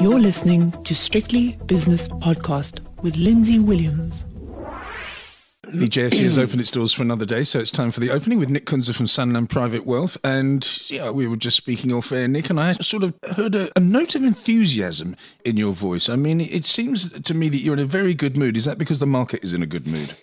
You're listening to Strictly Business Podcast with Lindsay Williams. The JSE has opened its doors for another day, so it's time for the opening with Nick Kunze from Sanlam Private Wealth. And yeah, we were just speaking off air, Nick, and I sort of heard a, a, note of enthusiasm in your voice. I mean, it seems to me that you're in a very good mood. Is that because the market is in a good mood?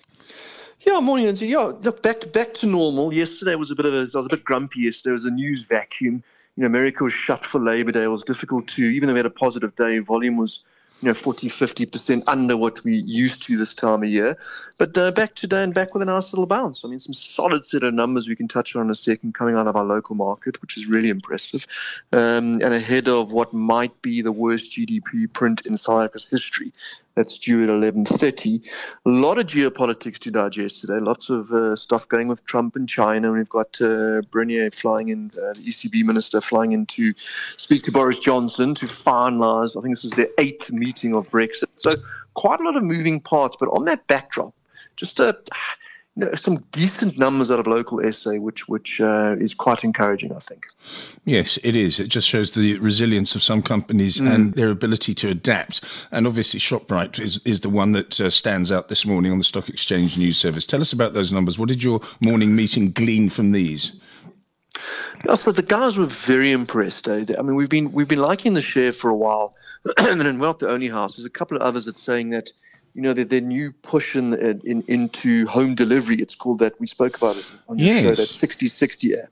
Yeah, morning, Lindsay. Yeah, look back to, back to normal. Yesterday was a bit of a, I was a bit grumpy yesterday. There was a news vacuum. You know, America was shut for Labor Day. It was difficult to, even though we had a positive day, volume was you know, 40, 50% under what we used to this time of year. But uh, back today and back with a nice little bounce. I mean, some solid set of numbers we can touch on in a second coming out of our local market, which is really impressive. Um, and ahead of what might be the worst GDP print in Africa's history. That's due at 11.30. A lot of geopolitics to digest today. Lots of uh, stuff going with Trump and China. We've got uh, Barnier flying in, uh, the ECB minister flying in to speak to Boris Johnson to finalise, I think this is their eighth meeting of Brexit. So quite a lot of moving parts. But on that backdrop, just a some decent numbers out of local SA, which which uh, is quite encouraging, I think. Yes, it is. It just shows the resilience of some companies mm. and their ability to adapt. And obviously, Shoprite is, is the one that uh, stands out this morning on the Stock Exchange News Service. Tell us about those numbers. What did your morning meeting glean from these? Yeah, so the guys were very impressed. Eh? I mean, we've been we've been liking the share for a while, and then not the only house. There's a couple of others that's saying that you know, their, their new push in, in, into home delivery. It's called that. We spoke about it on your yes. show. That Sixty60 app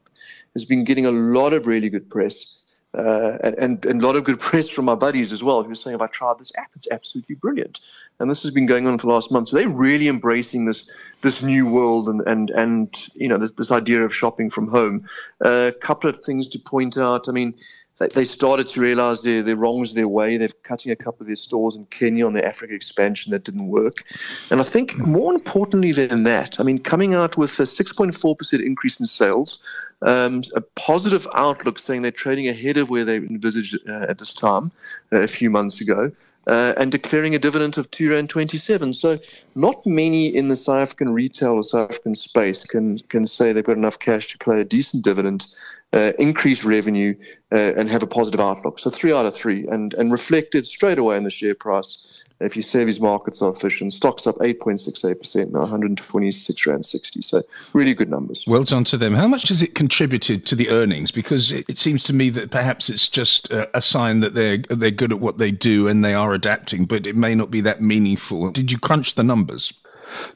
has been getting a lot of really good press. Uh, and, and a lot of good press from my buddies as well, who are saying, "If I tried this app, it's absolutely brilliant." And this has been going on for the last month. So they're really embracing this this new world and and and you know this this idea of shopping from home. A uh, couple of things to point out. I mean, they started to realize their, their wrongs their way. They're cutting a couple of their stores in Kenya on their Africa expansion that didn't work. And I think more importantly than that, I mean, coming out with a 6.4% increase in sales, um, a positive outlook saying they're trading ahead of where they envisaged uh, at this time uh, a few months ago. Uh, and declaring a dividend of two rand twenty seven. So, not many in the South African retail or South African space can can say they've got enough cash to pay a decent dividend uh, increase revenue, uh, and have a positive outlook. So three out of three, and and reflected straight away in the share price. If you say these markets are efficient, stocks up 8.68% now, 126 rand 60. So really good numbers. Well done to them. How much has it contributed to the earnings? Because it, it seems to me that perhaps it's just a, a sign that they're they're good at what they do and they are adapting, but it may not be that meaningful. Did you crunch the numbers?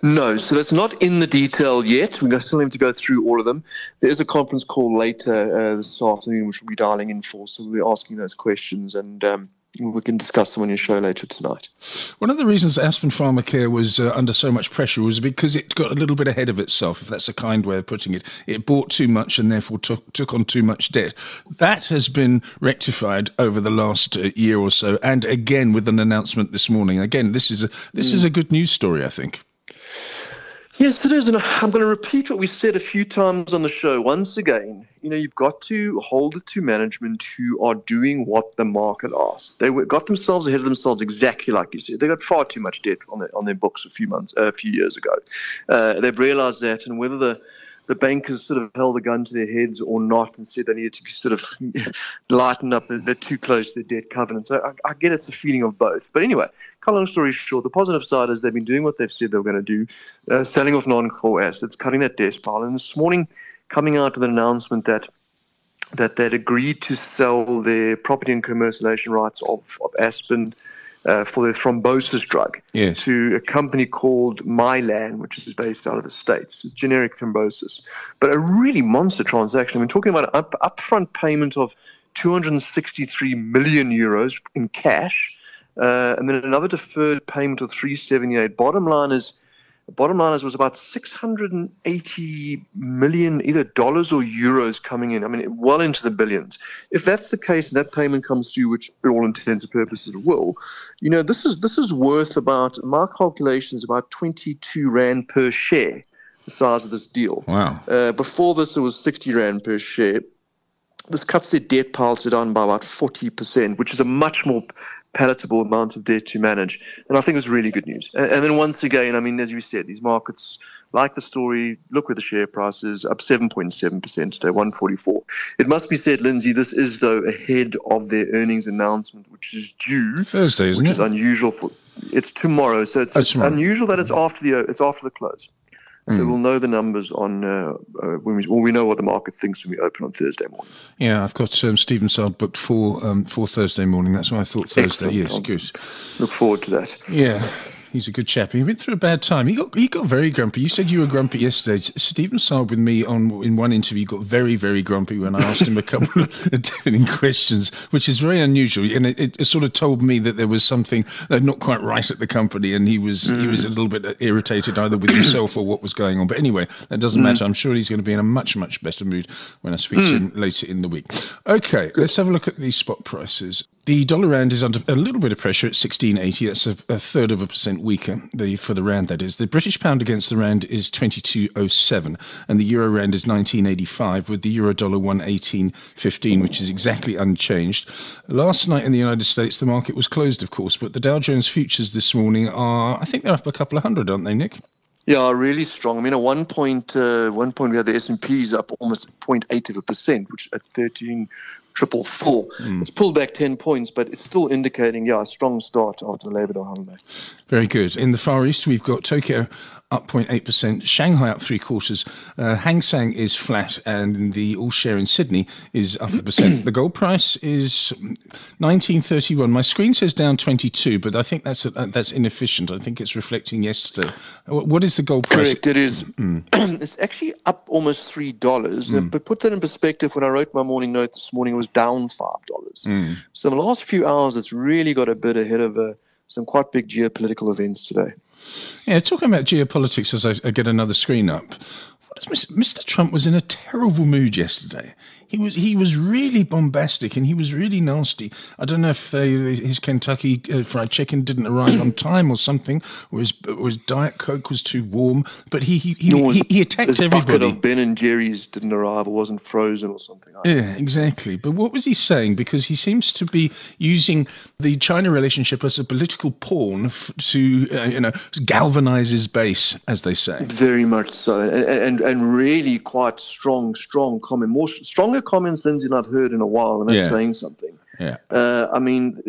No, so that's not in the detail yet. We still need to go through all of them. There is a conference call later uh, this afternoon, which we'll be dialing in for. So we'll be asking those questions and. Um, we can discuss them on your show later tonight. One of the reasons Aspen Pharmacare was uh, under so much pressure was because it got a little bit ahead of itself, if that's a kind way of putting it. It bought too much and therefore took, took on too much debt. That has been rectified over the last uh, year or so, and again with an announcement this morning. Again, this is a this mm. is a good news story, I think. Yes, it is. And I'm going to repeat what we said a few times on the show. Once again, you know, you've got to hold it to management who are doing what the market asks. They got themselves ahead of themselves exactly like you said. They got far too much debt on their, on their books a few months, uh, a few years ago. Uh, they've realized that, and whether the the bankers sort of held a gun to their heads or not and said they needed to sort of lightened up. They're too close to their debt covenant. So I, I, get it's a feeling of both. But anyway, cut long story short, the positive side is they've been doing what they've said they were going to do, uh, selling off non-core assets, cutting that debt pile. And this morning, coming out with an announcement that that they'd agreed to sell their property and commercialization rights of, of Aspen – uh, for their thrombosis drug yes. to a company called Mylan, which is based out of the States. It's generic thrombosis. But a really monster transaction. I mean, talking about an up, upfront payment of 263 million euros in cash, uh, and then another deferred payment of 378. Bottom line is the bottom line is was about 680 million either dollars or euros coming in. I mean, well into the billions. If that's the case, and that payment comes through, which for all intents and purposes will, you know, this is this is worth about my calculations about 22 rand per share. The size of this deal. Wow. Uh, before this, it was 60 rand per share this cuts their debt piles down by about 40%, which is a much more palatable amount of debt to manage. And I think it's really good news. And, and, then once again, I mean, as you said, these markets like the story. Look where the share price is, up 7.7% today, 144. It must be said, Lindsay, this is, though, ahead of their earnings announcement, which is due. Thursday, isn't which it? is unusual for. It's tomorrow, so it's, Oh, it's tomorrow. unusual that it's mm-hmm. after the it's after the close. So Hmm. we'll know the numbers on uh, uh, when we well, we know what the market thinks when we open on Thursday morning. Yeah, I've got um, Stephen Saad booked for um, for Thursday morning. That's why I thought Thursday. Excellent. Yes, I'll- good. Look forward to that. Yeah, he's a good chap. He went through a bad time. He got he got very grumpy. You said you were grumpy yesterday. Stephen Saad with me on in one interview got very very grumpy when I asked him a couple of deafening questions, which is very unusual. And it, it sort of told me that there was something uh, not quite right at the company, and he was he was a mm. little bit uh, irritated either with himself or what was going on. But anyway, that doesn't matter. Mm. I'm sure he's going to be in a much much better mood when I speak to him mm. later in the week. Okay, let's have a look at these spot prices. The dollar rand is under a little bit of pressure at 1680. That's a, a third of a percent weaker the, for the rand, that is. The British pound against the rand is 2207, and the euro rand is 1985, with the euro dollar 118.15, which is exactly unchanged. Last night in the United States, the market was closed, of course, but the Dow Jones futures this morning are, I think they're up a couple of hundred, aren't they, Nick? Yeah, really strong. I mean, at one point, uh, one point we had the S and P's up almost 0.8 of a percent, which at 13 triple four. It's pulled back 10 points, but it's still indicating, yeah, a strong start after the Labor Day holiday. Very good. In the Far East, we've got Tokyo up 0.8%, Shanghai up three quarters, uh, Hang Seng is flat, and the all share in Sydney is up a percent. the gold price is 1931. My screen says down 22, but I think that's uh, that's inefficient. I think it's reflecting yesterday. What what is the gold price? Correct, it is. it's actually up almost three dollars. But put that in perspective, when I wrote my morning note this morning, was down five dollars. So in the last few hours, it's really got a bit ahead of uh, some quite big geopolitical events today. Yeah, talking about geopolitics as I, I get another screen up. Mr. Trump was in a terrible mood yesterday. He was he was really bombastic and he was really nasty. I don't know if they, his Kentucky uh, fried chicken didn't arrive on time or something, or his, or his Diet Coke was too warm. But he he, he, Nor he, he attacked bucket everybody. of Ben and Jerry's didn't arrive or wasn't frozen or something. Yeah, exactly. But what was he saying? Because he seems to be using the China relationship as a political pawn f- to, uh, you know, galvanize his base, as they say. Very much so, and and, and really quite strong, strong comment, more stronger comments, than I've heard in a while, and that's Yeah. saying something. Yeah. Uh, I mean,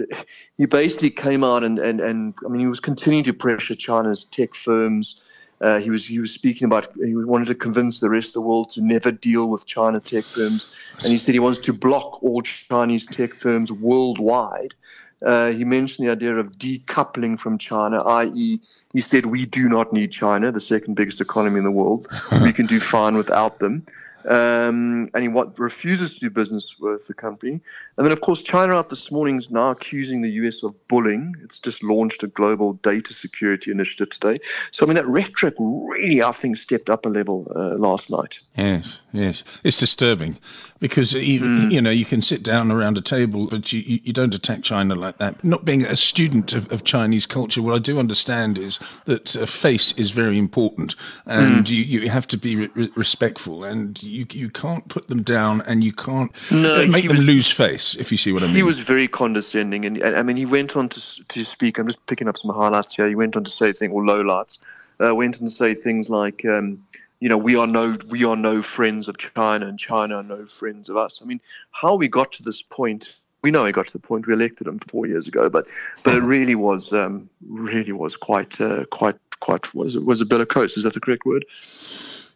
he basically came out and, and, and I mean, he was continuing to pressure China's tech firms. Uh, he was he was speaking about he wanted to convince the rest of the world to never deal with China tech firms, and he said he wants to block all Chinese tech firms worldwide. Uh, he mentioned the idea of decoupling from China, i.e., he said we do not need China, the second biggest economy in the world. we can do fine without them. Um, and he what, refuses to do business with the company. And then, of course, China out this morning is now accusing the US of bullying. It's just launched a global data security initiative today. So, I mean, that rhetoric really, I think, stepped up a level uh, last night. Yes, yes. It's disturbing because even, you know you can sit down around a table, but you, you, don't attack China like that. Not being a student of, of Chinese culture, what I do understand is that uh, face is very important, and you, you have to be re- respectful, and you you can't put them down, and you can't No, make them was- lose face. If you see what I mean. He was very condescending, and and- I mean, he went on to to speak. I'm just picking up some highlights here. He went on to say things or lowlights. Uh, went on to say things like, um, you know, we are no we are no friends of China, and China are no friends of us. I mean, how we got to this point. We know he got to the point. We elected him four years ago, but but it really was um, really was quite uh, quite quite was was a bitter coast. Is that the correct word?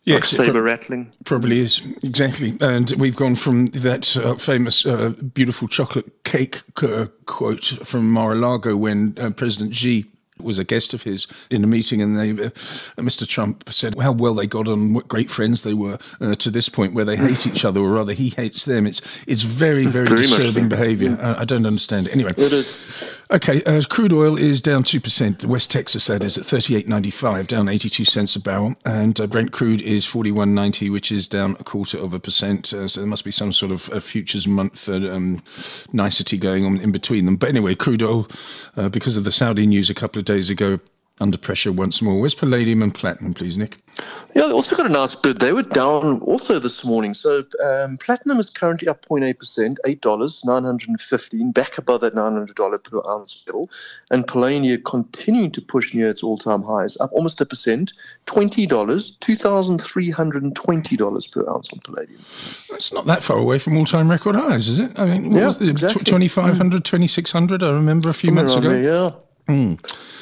Yes, Saber rattling. Probably is exactly, and we've gone from that uh, famous, uh, beautiful chocolate cake uh, quote from Mar-a-Lago when uh, President Xi was a guest of his in a meeting, and they, uh, Mr. Trump said how well they got on, what great friends they were, uh, to this point where they hate each other, or rather, he hates them. It's it's very very, Very disturbing so. behaviour. I, I don't understand it. Anyway, It is. Okay, uh, crude oil is down 2%. West Texas, that is, at 38.95, down 82 cents a barrel. And uh, Brent crude is 41.90, which is down a quarter of a percent. Uh, so there must be some sort of uh, futures month um, nicety going on in between them. But anyway, crude oil, uh, because of the Saudi news a couple of days ago, under pressure once more. Where's palladium and platinum, please, Nick? Yeah, they also got a nice bid. They were down also this morning. So um, platinum is currently up 0.8%, $8, 915 back above that $900 per ounce level. And palladium continuing to push near its all-time highs, up almost a percent, $20, $2,320 per ounce on palladium. It's not that far away from all-time record highs, is it? I mean, what Yeah, was it? exactly. 2,500, 2,600, I remember a few Somewhere months ago. there, yeah.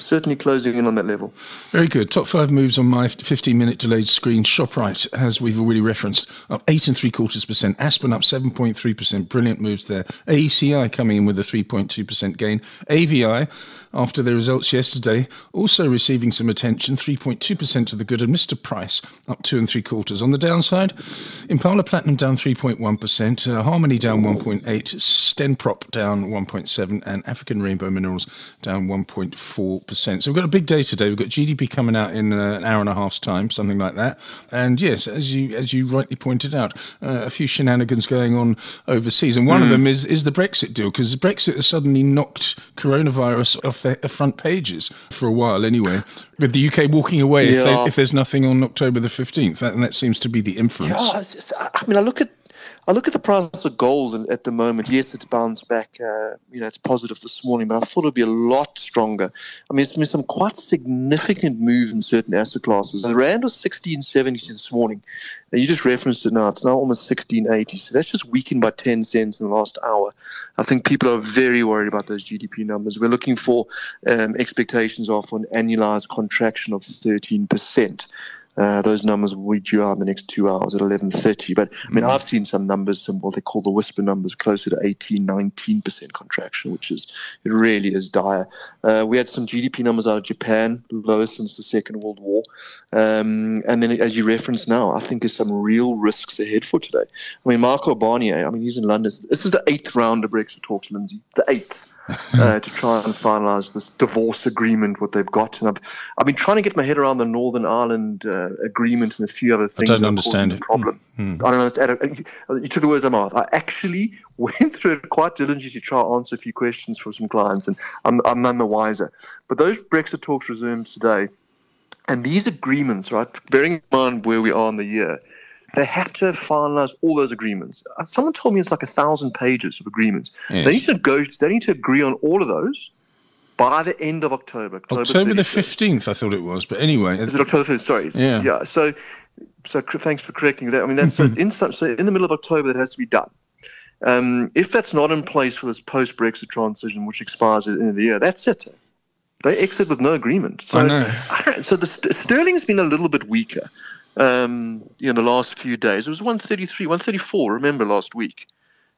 Certainly closing in on that level. Very good. Top five moves on my 15 minute delayed screen. ShopRite, as we've already referenced, up eight and three quarters percent. Aspen up 7.3%. Brilliant moves there. AECI coming in with a 3.2% gain. AVI, after their results yesterday, also receiving some attention, 3.2% to the good. And Mr. Price up two and three quarters. On the downside, Impala Platinum down 3.1%. Uh, Harmony down 1.8. Stenprop down 1.7. And African Rainbow Minerals down 1.4%. So we've got a big day today. We've got GDP coming out in uh, an hour and a half's time, something like that. And yes, as you as you rightly pointed out, uh, a few shenanigans going on overseas, and one of them is is the Brexit deal because Brexit has suddenly knocked coronavirus off the, the front pages for a while anyway. With the UK walking away if, they, if there's nothing on October the fifteenth, that, and that seems to be the inference. Yeah, it's just- I I mean, I look at I look at the price of gold at the moment. Yes, it's bounced back. Uh, you know, it's positive this morning, but I thought it'd be a lot stronger. I mean, it's been some quite significant move in certain asset classes. The rand was sixteen seventy this morning. And you just referenced it now. It's now almost sixteen eighty. So that's just weakened by ten cents in the last hour. I think people are very worried about those GDP numbers. We're looking for um, expectations for an annualized contraction of thirteen percent. Uh, those numbers will be due out in the next two hours at 11.30. But, I mean, I've seen some numbers, some what they call the whisper numbers, closer to 18, 19% contraction, which is, it really is dire. Uh, we had some GDP numbers out of Japan, lowest since the Second World War. Um, and then, as you reference now, I think there's some real risks ahead for today. I mean, Marco Barnier, I mean, he's in London. This is the eighth round of Brexit talks, Lindsay. The eighth. uh, to try and finalise this divorce agreement, what they've got. And I've, I've been trying to get my head around the Northern Ireland uh, agreement and a few other things. I don't understand it. Hmm. the Problem. I don't understand. You took the words out of my mouth. I actually went through it quite diligently to try and answer a few questions for some clients, and I'm, I'm none the wiser. But those Brexit talks resumed today, and these agreements, right, bearing in mind where we are in the year, they have to finalize all those agreements. Uh, Someone told me it's like a thousand pages of agreements. Yes. They need to go. They need to agree on all of those by the end of October. October the fifteenth, I thought it was, but anyway, Is it October first? Sorry. Yeah. Yeah. So, so thanks for correcting that. I mean, that's so in so in the middle of October that has to be done. Um, if that's not in place for this post-Brexit transition, which expires at the end of the year, that's it. They exit with no agreement. So, I know. So the st- sterling's been a little bit weaker. Um, you know, the last few days it was 133, 134. Remember last week?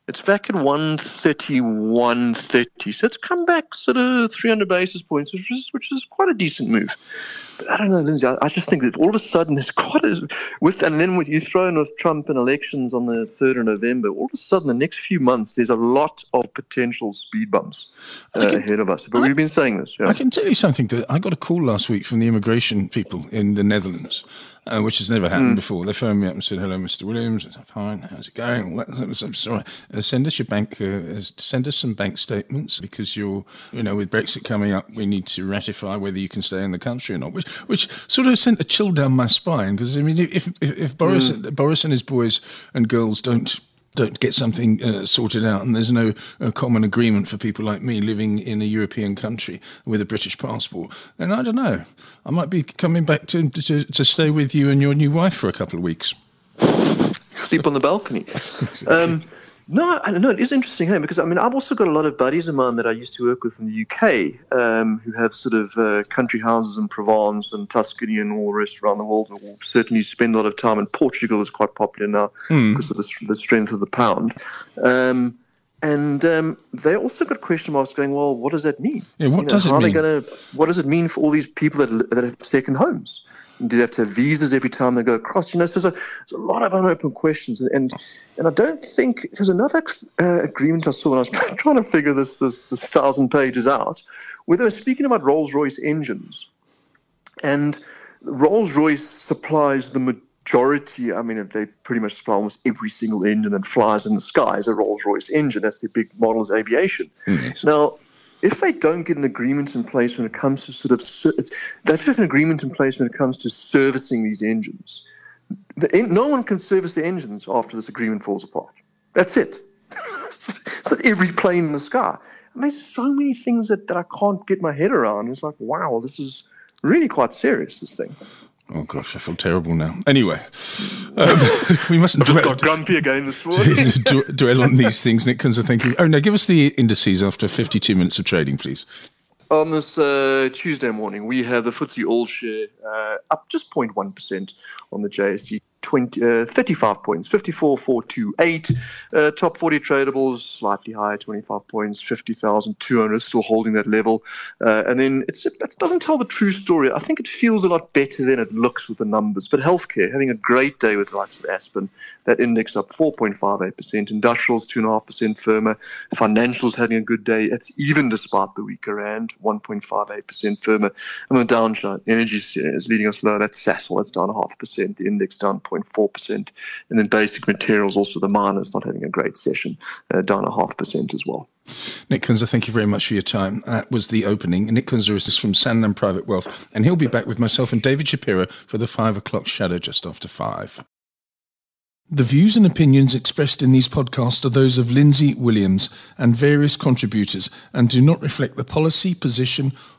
It's back at 130, 130. So it's come back sort of 300 basis points, which is which is quite a decent move. But I don't know, Lindsay. I, I just think that all of a sudden there's quite a with, and then when you throw in with Trump and elections on the third of November, all of a sudden the next few months there's a lot of potential speed bumps uh, can- ahead of us. But we've been saying this. Yeah. I can tell you something. That I got a call last week from the immigration people in the Netherlands, uh, which has never happened before. They phoned me up and said, "Hello, Mr. Williams. I said, Fine. How's it going? I'm sorry. Uh, send us your bank. Uh, send us some bank statements because you're, you know, with Brexit coming up, we need to ratify whether you can stay in the country or not." Which, which sort of sent a chill down my spine because I mean, if if, if Boris Boris and his boys and girls don't don't get something uh, sorted out, and there's no uh, common agreement for people like me living in a European country with a British passport, then I don't know. I might be coming back to, to to stay with you and your new wife for a couple of weeks. sleep on the balcony. Um, no, I don't know. It is interesting, hey, because I mean, I've also got a lot of buddies of mine that I used to work with in the UK um, who have sort of uh, country houses in Provence and Tuscany and all the rest around the world. And will certainly spend a lot of time in Portugal is quite popular now because of the, the strength of the pound. Um, and um, they also got question marks going. Well, what does that mean? Yeah, what You know, does it how mean? Are they gonna, what does it mean for all these people that, that have second homes? Do they have to have visas every time they go across? You know, so there's a, there's a lot of unopened questions, and and, and I don't think there's another uh, agreement I saw when I was trying, trying to figure this this, this thousand pages out, where they were speaking about Rolls Royce engines, and Rolls Royce supplies the majority. I mean, they pretty much supply almost every single engine that flies in the sky is a Rolls Royce engine. That's their big model is aviation. Hmm, yes. Now, if they don't get an agreement in place when it comes to sort of, they've got an agreement in place when it comes to servicing these engines. The, no one can service the engines after this agreement falls apart. That's it. so every plane in the sky. And there's so many things that, that I can't get my head around. It's like, wow, this is really quite serious, this thing. Oh gosh, I feel terrible now. Anyway, um, we mustn't dwell, got grumpy again this morning. dwell on these things. Nick Kunze, thank thinking. Oh no, give us the indices after 52 minutes of trading, please. On this uh, Tuesday morning, we have the FTSE All Share uh, up just 0.1% on the JSE 20, uh, 35 points, 54,428. Uh, top 40 tradables, slightly higher, 25 points, 50,200, still holding that level. Uh, and then it doesn't tell the true story. I think it feels a lot better than it looks with the numbers. But healthcare, having a great day with the likes of Aspen, that index up 4.58%, industrials 2.5% firmer, financials having a good day. It's even despite the weaker rand, 1.58% firmer. And the downside, energy is leading us lower. That's Sasol, that's down a half percent. The index down 0.4%. And then basic materials, also the miners not having a great session, uh, down a half percent as well. Nick Kunze, thank you very much for your time. That was the opening. Nick Kunze is from Sanlam Private Wealth, and he'll be back with myself and David Shapiro for the five o'clock shadow just after five. The views and opinions expressed in these podcasts are those of Lindsay Williams and various contributors and do not reflect the policy, position,